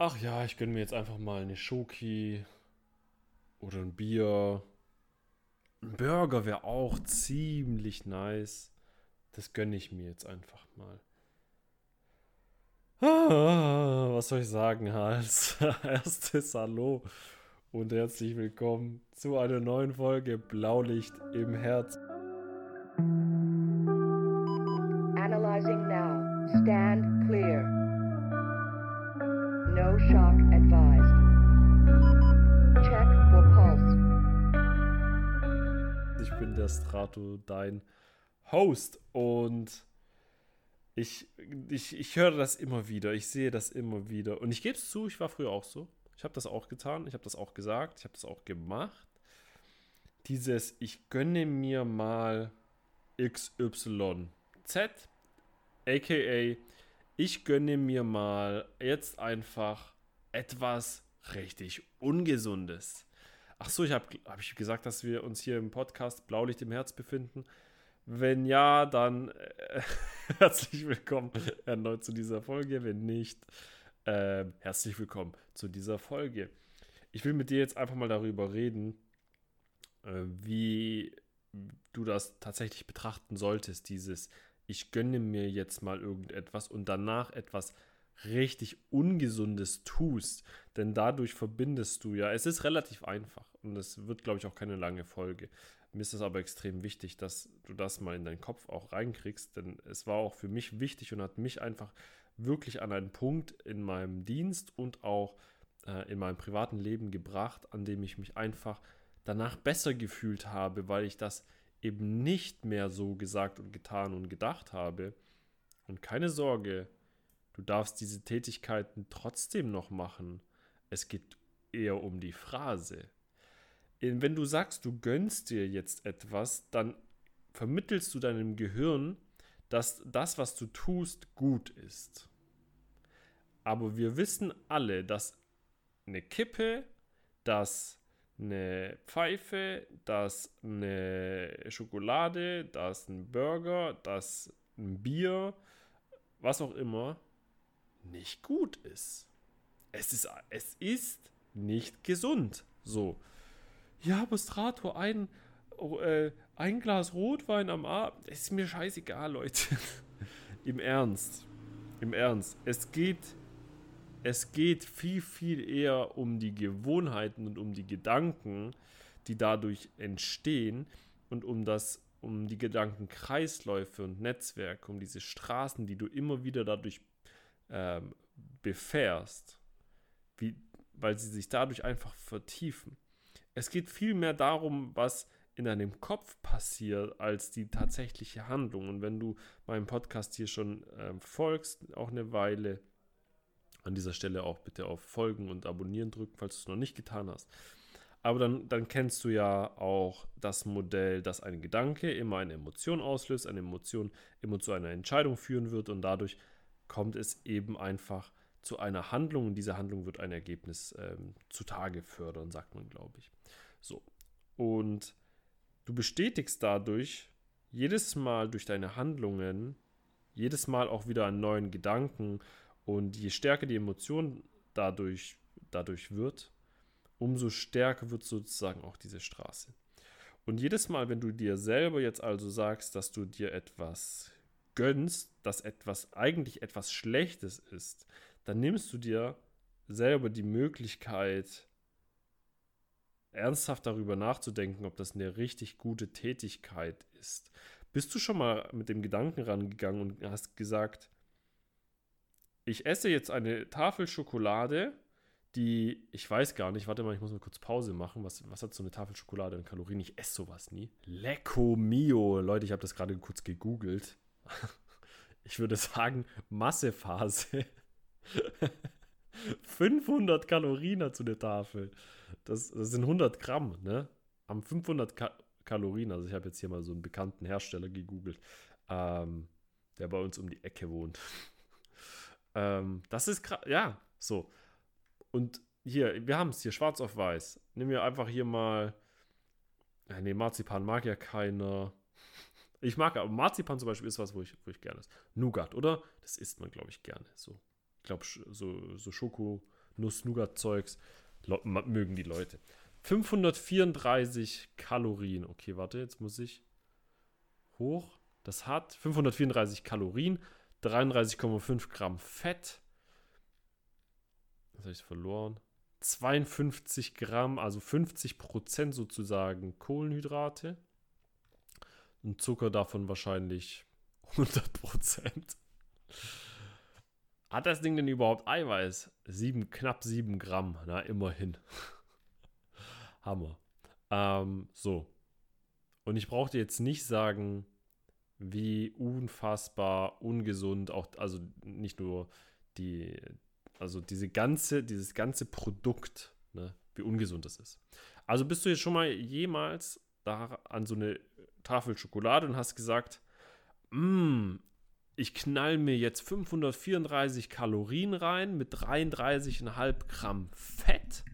ach ja, ich gönne mir jetzt einfach mal eine Schoki oder ein Bier. Ein Burger wäre auch ziemlich nice. Das gönne ich mir jetzt einfach mal. Ah, was soll ich sagen, als erstes Hallo und herzlich willkommen zu einer neuen Folge Blaulicht im Herz. Analyzing now. Stand clear. No shock advised. Check for pulse. Ich bin der Strato, dein Host und ich, ich, ich höre das immer wieder, ich sehe das immer wieder. Und ich gebe es zu, ich war früher auch so. Ich habe das auch getan, ich habe das auch gesagt, ich habe das auch gemacht. Dieses, ich gönne mir mal XYZ, aka ich gönne mir mal jetzt einfach etwas richtig Ungesundes. Ach so, ich habe hab ich gesagt, dass wir uns hier im Podcast Blaulicht im Herz befinden. Wenn ja, dann äh, herzlich willkommen erneut zu dieser Folge. Wenn nicht, äh, herzlich willkommen zu dieser Folge. Ich will mit dir jetzt einfach mal darüber reden, äh, wie du das tatsächlich betrachten solltest, dieses ich gönne mir jetzt mal irgendetwas und danach etwas richtig Ungesundes tust. Denn dadurch verbindest du ja, es ist relativ einfach und es wird, glaube ich, auch keine lange Folge. Mir ist es aber extrem wichtig, dass du das mal in deinen Kopf auch reinkriegst, denn es war auch für mich wichtig und hat mich einfach wirklich an einen Punkt in meinem Dienst und auch äh, in meinem privaten Leben gebracht, an dem ich mich einfach danach besser gefühlt habe, weil ich das eben nicht mehr so gesagt und getan und gedacht habe. Und keine Sorge, du darfst diese Tätigkeiten trotzdem noch machen. Es geht eher um die Phrase. Wenn du sagst, du gönnst dir jetzt etwas, dann vermittelst du deinem Gehirn, dass das, was du tust, gut ist. Aber wir wissen alle, dass eine Kippe, dass eine Pfeife, das eine Schokolade, das ein Burger, das ein Bier, was auch immer, nicht gut ist. Es ist, es ist nicht gesund. So. Ja, aber Strato, ein, äh, ein Glas Rotwein am Abend, ist mir scheißegal, Leute. Im Ernst. Im Ernst. Es geht es geht viel, viel eher um die Gewohnheiten und um die Gedanken, die dadurch entstehen und um das, um die Gedankenkreisläufe und Netzwerke, um diese Straßen, die du immer wieder dadurch ähm, befährst, wie, weil sie sich dadurch einfach vertiefen. Es geht viel mehr darum, was in deinem Kopf passiert, als die tatsächliche Handlung. Und wenn du meinem Podcast hier schon äh, folgst, auch eine Weile, an dieser Stelle auch bitte auf Folgen und Abonnieren drücken, falls du es noch nicht getan hast. Aber dann, dann kennst du ja auch das Modell, dass ein Gedanke immer eine Emotion auslöst, eine Emotion immer zu einer Entscheidung führen wird und dadurch kommt es eben einfach zu einer Handlung und diese Handlung wird ein Ergebnis ähm, zutage fördern, sagt man, glaube ich. So. Und du bestätigst dadurch jedes Mal durch deine Handlungen, jedes Mal auch wieder einen neuen Gedanken und je stärker die Emotion dadurch, dadurch wird, umso stärker wird sozusagen auch diese Straße. Und jedes Mal, wenn du dir selber jetzt also sagst, dass du dir etwas gönnst, dass etwas eigentlich etwas Schlechtes ist, dann nimmst du dir selber die Möglichkeit, ernsthaft darüber nachzudenken, ob das eine richtig gute Tätigkeit ist. Bist du schon mal mit dem Gedanken rangegangen und hast gesagt, ich esse jetzt eine Tafel Schokolade, die, ich weiß gar nicht, warte mal, ich muss mal kurz Pause machen. Was, was hat so eine Tafel Schokolade an Kalorien? Ich esse sowas nie. Lecco mio. Leute, ich habe das gerade kurz gegoogelt. Ich würde sagen, Massephase. 500 Kalorien hat so eine Tafel. Das, das sind 100 Gramm, ne? Am 500 Ka Kalorien. Also ich habe jetzt hier mal so einen bekannten Hersteller gegoogelt, ähm, der bei uns um die Ecke wohnt. Ähm, das ist krass. Ja, so. Und hier, wir haben es hier schwarz auf weiß. Nehmen wir einfach hier mal. Ja, nee, Marzipan mag ja keiner. Ich mag aber Marzipan zum Beispiel ist was, wo ich, wo ich gerne ist. Nougat, oder? Das isst man, glaube ich, gerne. So. Ich glaube, so, so Schoko, Nuss-Nougat-Zeugs mögen die Leute. 534 Kalorien. Okay, warte, jetzt muss ich hoch. Das hat 534 Kalorien, 33,5 Gramm Fett. Was habe ich verloren? 52 Gramm, also 50 Prozent sozusagen Kohlenhydrate. Und Zucker davon wahrscheinlich 100 Prozent. Hat das Ding denn überhaupt Eiweiß? Sieben, knapp 7 Gramm, na immerhin. Hammer. Ähm, so. Und ich brauchte jetzt nicht sagen, wie unfassbar ungesund auch, also nicht nur die, also diese ganze, dieses ganze Produkt, ne, wie ungesund das ist. Also bist du jetzt schon mal jemals da an so eine Tafel Schokolade und hast gesagt, mm, ich knall mir jetzt 534 Kalorien rein mit 33,5 Gramm Fett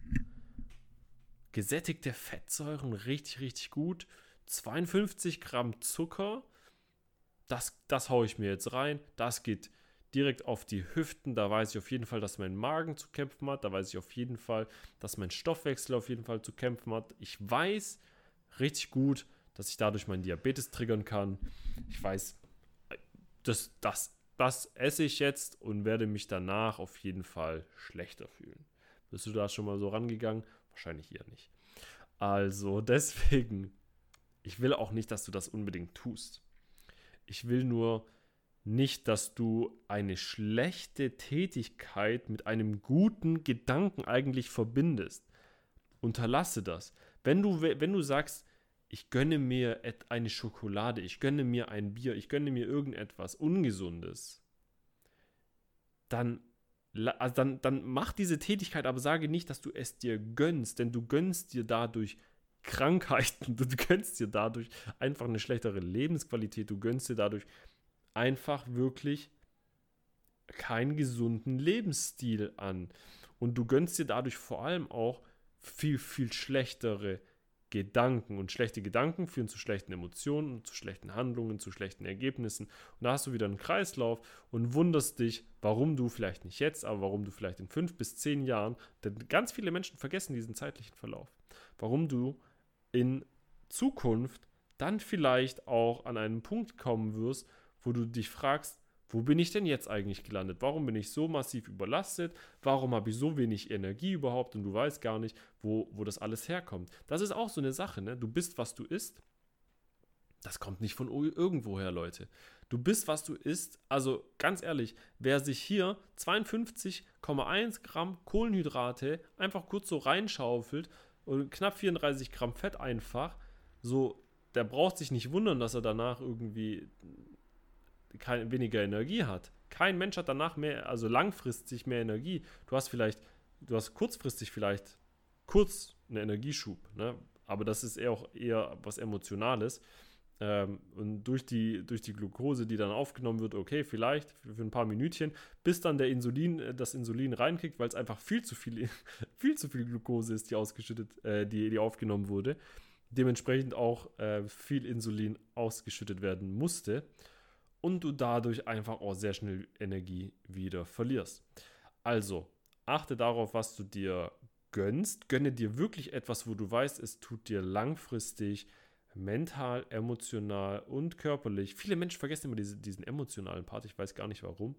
gesättigte Fettsäuren, richtig, richtig gut. 52 Gramm Zucker, das, das haue ich mir jetzt rein. Das geht direkt auf die Hüften. Da weiß ich auf jeden Fall, dass mein Magen zu kämpfen hat. Da weiß ich auf jeden Fall, dass mein Stoffwechsel auf jeden Fall zu kämpfen hat. Ich weiß richtig gut, dass ich dadurch meinen Diabetes triggern kann. Ich weiß, das, das, das esse ich jetzt und werde mich danach auf jeden Fall schlechter fühlen. Bist du da schon mal so rangegangen? Wahrscheinlich eher nicht. Also deswegen, ich will auch nicht, dass du das unbedingt tust. Ich will nur nicht, dass du eine schlechte Tätigkeit mit einem guten Gedanken eigentlich verbindest. Unterlasse das. Wenn du, wenn du sagst, ich gönne mir eine Schokolade, ich gönne mir ein Bier, ich gönne mir irgendetwas Ungesundes, dann also dann, dann mach diese Tätigkeit, aber sage nicht, dass du es dir gönnst, denn du gönnst dir dadurch Krankheiten, du gönnst dir dadurch einfach eine schlechtere Lebensqualität, du gönnst dir dadurch einfach wirklich keinen gesunden Lebensstil an. Und du gönnst dir dadurch vor allem auch viel, viel schlechtere Gedanken. Und schlechte Gedanken führen zu schlechten Emotionen, zu schlechten Handlungen, zu schlechten Ergebnissen. Und da hast du wieder einen Kreislauf und wunderst dich, warum du vielleicht nicht jetzt, aber warum du vielleicht in fünf bis zehn Jahren, denn ganz viele Menschen vergessen diesen zeitlichen Verlauf, warum du in Zukunft dann vielleicht auch an einen Punkt kommen wirst, wo du dich fragst, wo bin ich denn jetzt eigentlich gelandet? Warum bin ich so massiv überlastet? Warum habe ich so wenig Energie überhaupt und du weißt gar nicht, wo, wo das alles herkommt? Das ist auch so eine Sache, ne? Du bist, was du isst. Das kommt nicht von irgendwoher, Leute. Du bist, was du isst. Also ganz ehrlich, wer sich hier 52,1 Gramm Kohlenhydrate einfach kurz so reinschaufelt und knapp 34 Gramm Fett einfach, so, der braucht sich nicht wundern, dass er danach irgendwie kein, weniger Energie hat. Kein Mensch hat danach mehr, also langfristig mehr Energie. Du hast vielleicht, du hast kurzfristig vielleicht kurz einen Energieschub, ne? aber das ist eher auch eher was Emotionales. Ähm, und durch die, durch die Glucose, die dann aufgenommen wird, okay, vielleicht für, für ein paar Minütchen, bis dann der Insulin, äh, das Insulin reinkickt, weil es einfach viel zu viel, viel zu viel Glucose ist, die ausgeschüttet, äh, die, die aufgenommen wurde. Dementsprechend auch äh, viel Insulin ausgeschüttet werden musste und du dadurch einfach auch sehr schnell Energie wieder verlierst. Also, achte darauf, was du dir gönnst. Gönne dir wirklich etwas, wo du weißt, es tut dir langfristig mental, emotional und körperlich. Viele Menschen vergessen immer diese, diesen emotionalen Part. Ich weiß gar nicht warum.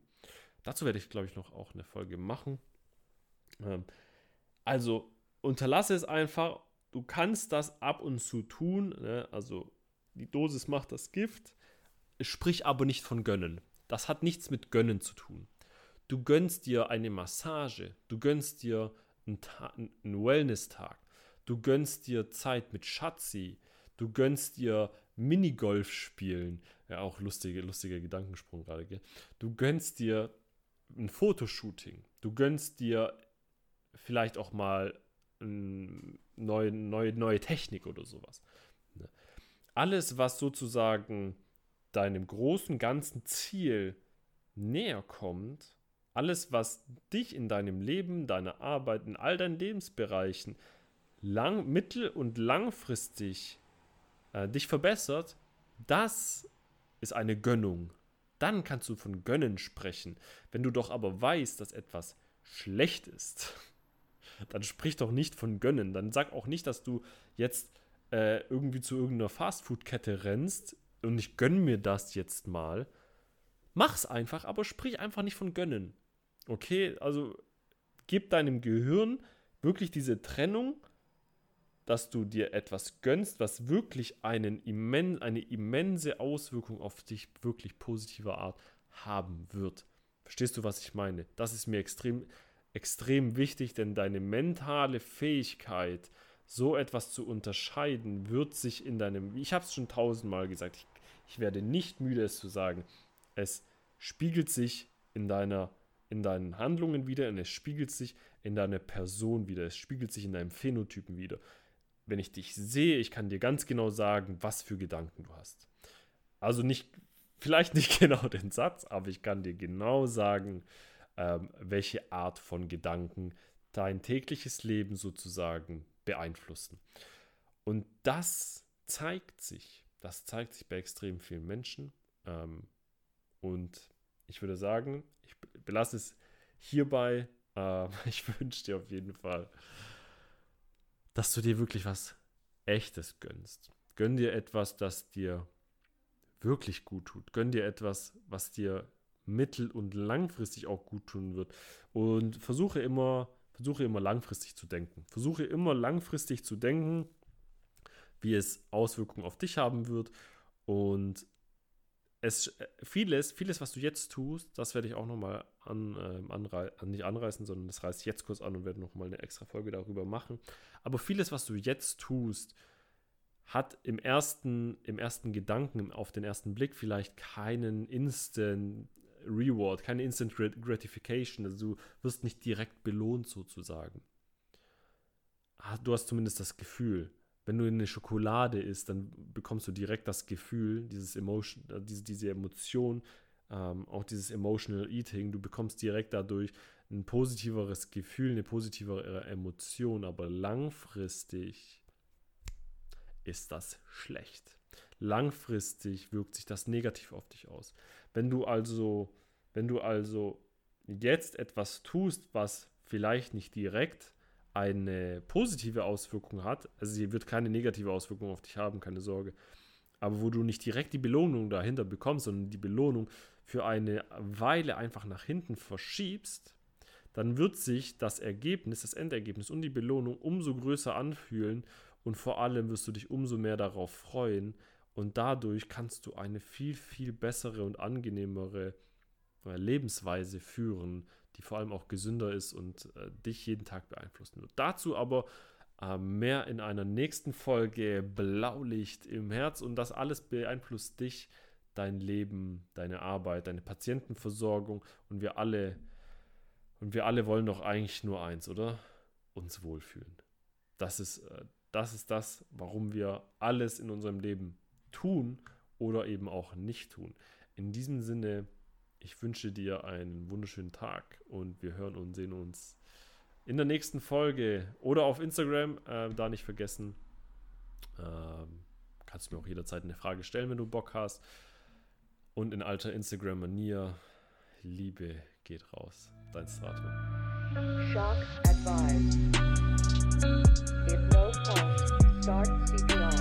Dazu werde ich, glaube ich, noch auch eine Folge machen. Ähm, also unterlasse es einfach. Du kannst das ab und zu tun. Ne? Also die Dosis macht das Gift. Sprich aber nicht von gönnen. Das hat nichts mit gönnen zu tun. Du gönnst dir eine Massage, du gönnst dir einen, einen Wellness-Tag, du gönnst dir Zeit mit Schatzi, du gönnst dir Minigolf spielen. Ja, auch lustige, lustiger Gedankensprung gerade, gell? Du gönnst dir ein Fotoshooting, du gönnst dir vielleicht auch mal neue, neue, neue Technik oder sowas. Ne? Alles, was sozusagen deinem großen ganzen Ziel näher kommt, alles, was dich in deinem Leben, deiner Arbeit, in all deinen Lebensbereichen lang, mittel- und langfristig äh, dich verbessert, das ist eine Gönnung. Dann kannst du von Gönnen sprechen. Wenn du doch aber weißt, dass etwas schlecht ist, dann sprich doch nicht von gönnen. Dann sag auch nicht, dass du jetzt äh, irgendwie zu irgendeiner Fastfood-Kette rennst und ich gönn mir das jetzt mal. Mach's einfach, aber sprich einfach nicht von gönnen. Okay, also gib deinem Gehirn wirklich diese Trennung, dass du dir etwas gönnst, was wirklich einen immen, eine immense Auswirkung auf dich wirklich positiver Art haben wird. Verstehst du, was ich meine? Das ist mir extrem, extrem wichtig, denn deine mentale Fähigkeit, so etwas zu unterscheiden, wird sich in deinem, ich habe es schon tausendmal gesagt, ich, ich werde nicht müde, es zu sagen, es spiegelt sich in deiner in deinen Handlungen wieder und es spiegelt sich in deiner Person wieder, es spiegelt sich in deinem Phänotypen wieder. Wenn ich dich sehe, ich kann dir ganz genau sagen, was für Gedanken du hast. Also nicht, vielleicht nicht genau den Satz, aber ich kann dir genau sagen, ähm, welche Art von Gedanken dein tägliches Leben sozusagen beeinflussen. Und das zeigt sich, das zeigt sich bei extrem vielen Menschen. Ähm, und ich würde sagen, ich belasse es hierbei. Äh, ich wünsche dir auf jeden Fall, dass du dir wirklich was Echtes gönnst. Gönn dir etwas, das dir wirklich gut tut. Gönn dir etwas, was dir mittel- und langfristig auch gut tun wird. Und versuche immer, versuche immer langfristig zu denken. Versuche immer langfristig zu denken, wie es Auswirkungen auf dich haben wird. Und es äh, vieles, vieles, was du jetzt tust, das werde ich auch nochmal an, ähm, anrei nicht anreißen, sondern das reiße ich jetzt kurz an und werde nochmal eine extra Folge darüber machen. Aber vieles, was du jetzt tust, hat im ersten, im ersten Gedanken, auf den ersten Blick vielleicht keinen Instant Reward, keine Instant Gratification. Also du wirst nicht direkt belohnt sozusagen. Ah, du hast zumindest das Gefühl wenn du eine Schokolade isst, dann bekommst du direkt das Gefühl, dieses Emotion, äh, diese, diese Emotion, ähm, auch dieses Emotional Eating, du bekommst direkt dadurch ein positiveres Gefühl, eine positivere Emotion, aber langfristig ist das schlecht. Langfristig wirkt sich das negativ auf dich aus. Wenn du also, wenn du also jetzt etwas tust, was vielleicht nicht direkt eine positive Auswirkung hat, also sie wird keine negative Auswirkung auf dich haben, keine Sorge, aber wo du nicht direkt die Belohnung dahinter bekommst, sondern die Belohnung für eine Weile einfach nach hinten verschiebst, dann wird sich das Ergebnis, das Endergebnis und die Belohnung umso größer anfühlen und vor allem wirst du dich umso mehr darauf freuen und dadurch kannst du eine viel, viel bessere und angenehmere äh, Lebensweise führen, die vor allem auch gesünder ist und äh, dich jeden Tag beeinflussen wird. Dazu aber äh, mehr in einer nächsten Folge Blaulicht im Herz und das alles beeinflusst dich, dein Leben, deine Arbeit, deine Patientenversorgung und wir alle und wir alle wollen doch eigentlich nur eins, oder? Uns wohlfühlen. Das ist äh, das ist das, warum wir alles in unserem Leben tun oder eben auch nicht tun. In diesem Sinne ich wünsche dir einen wunderschönen Tag und wir hören und sehen uns in der nächsten Folge oder auf Instagram. Äh, da nicht vergessen. Ähm, kannst du mir auch jederzeit eine Frage stellen, wenn du Bock hast. Und in alter Instagram-Manier, Liebe geht raus. Dein Strato. Shock advised. If no pulse, start seeking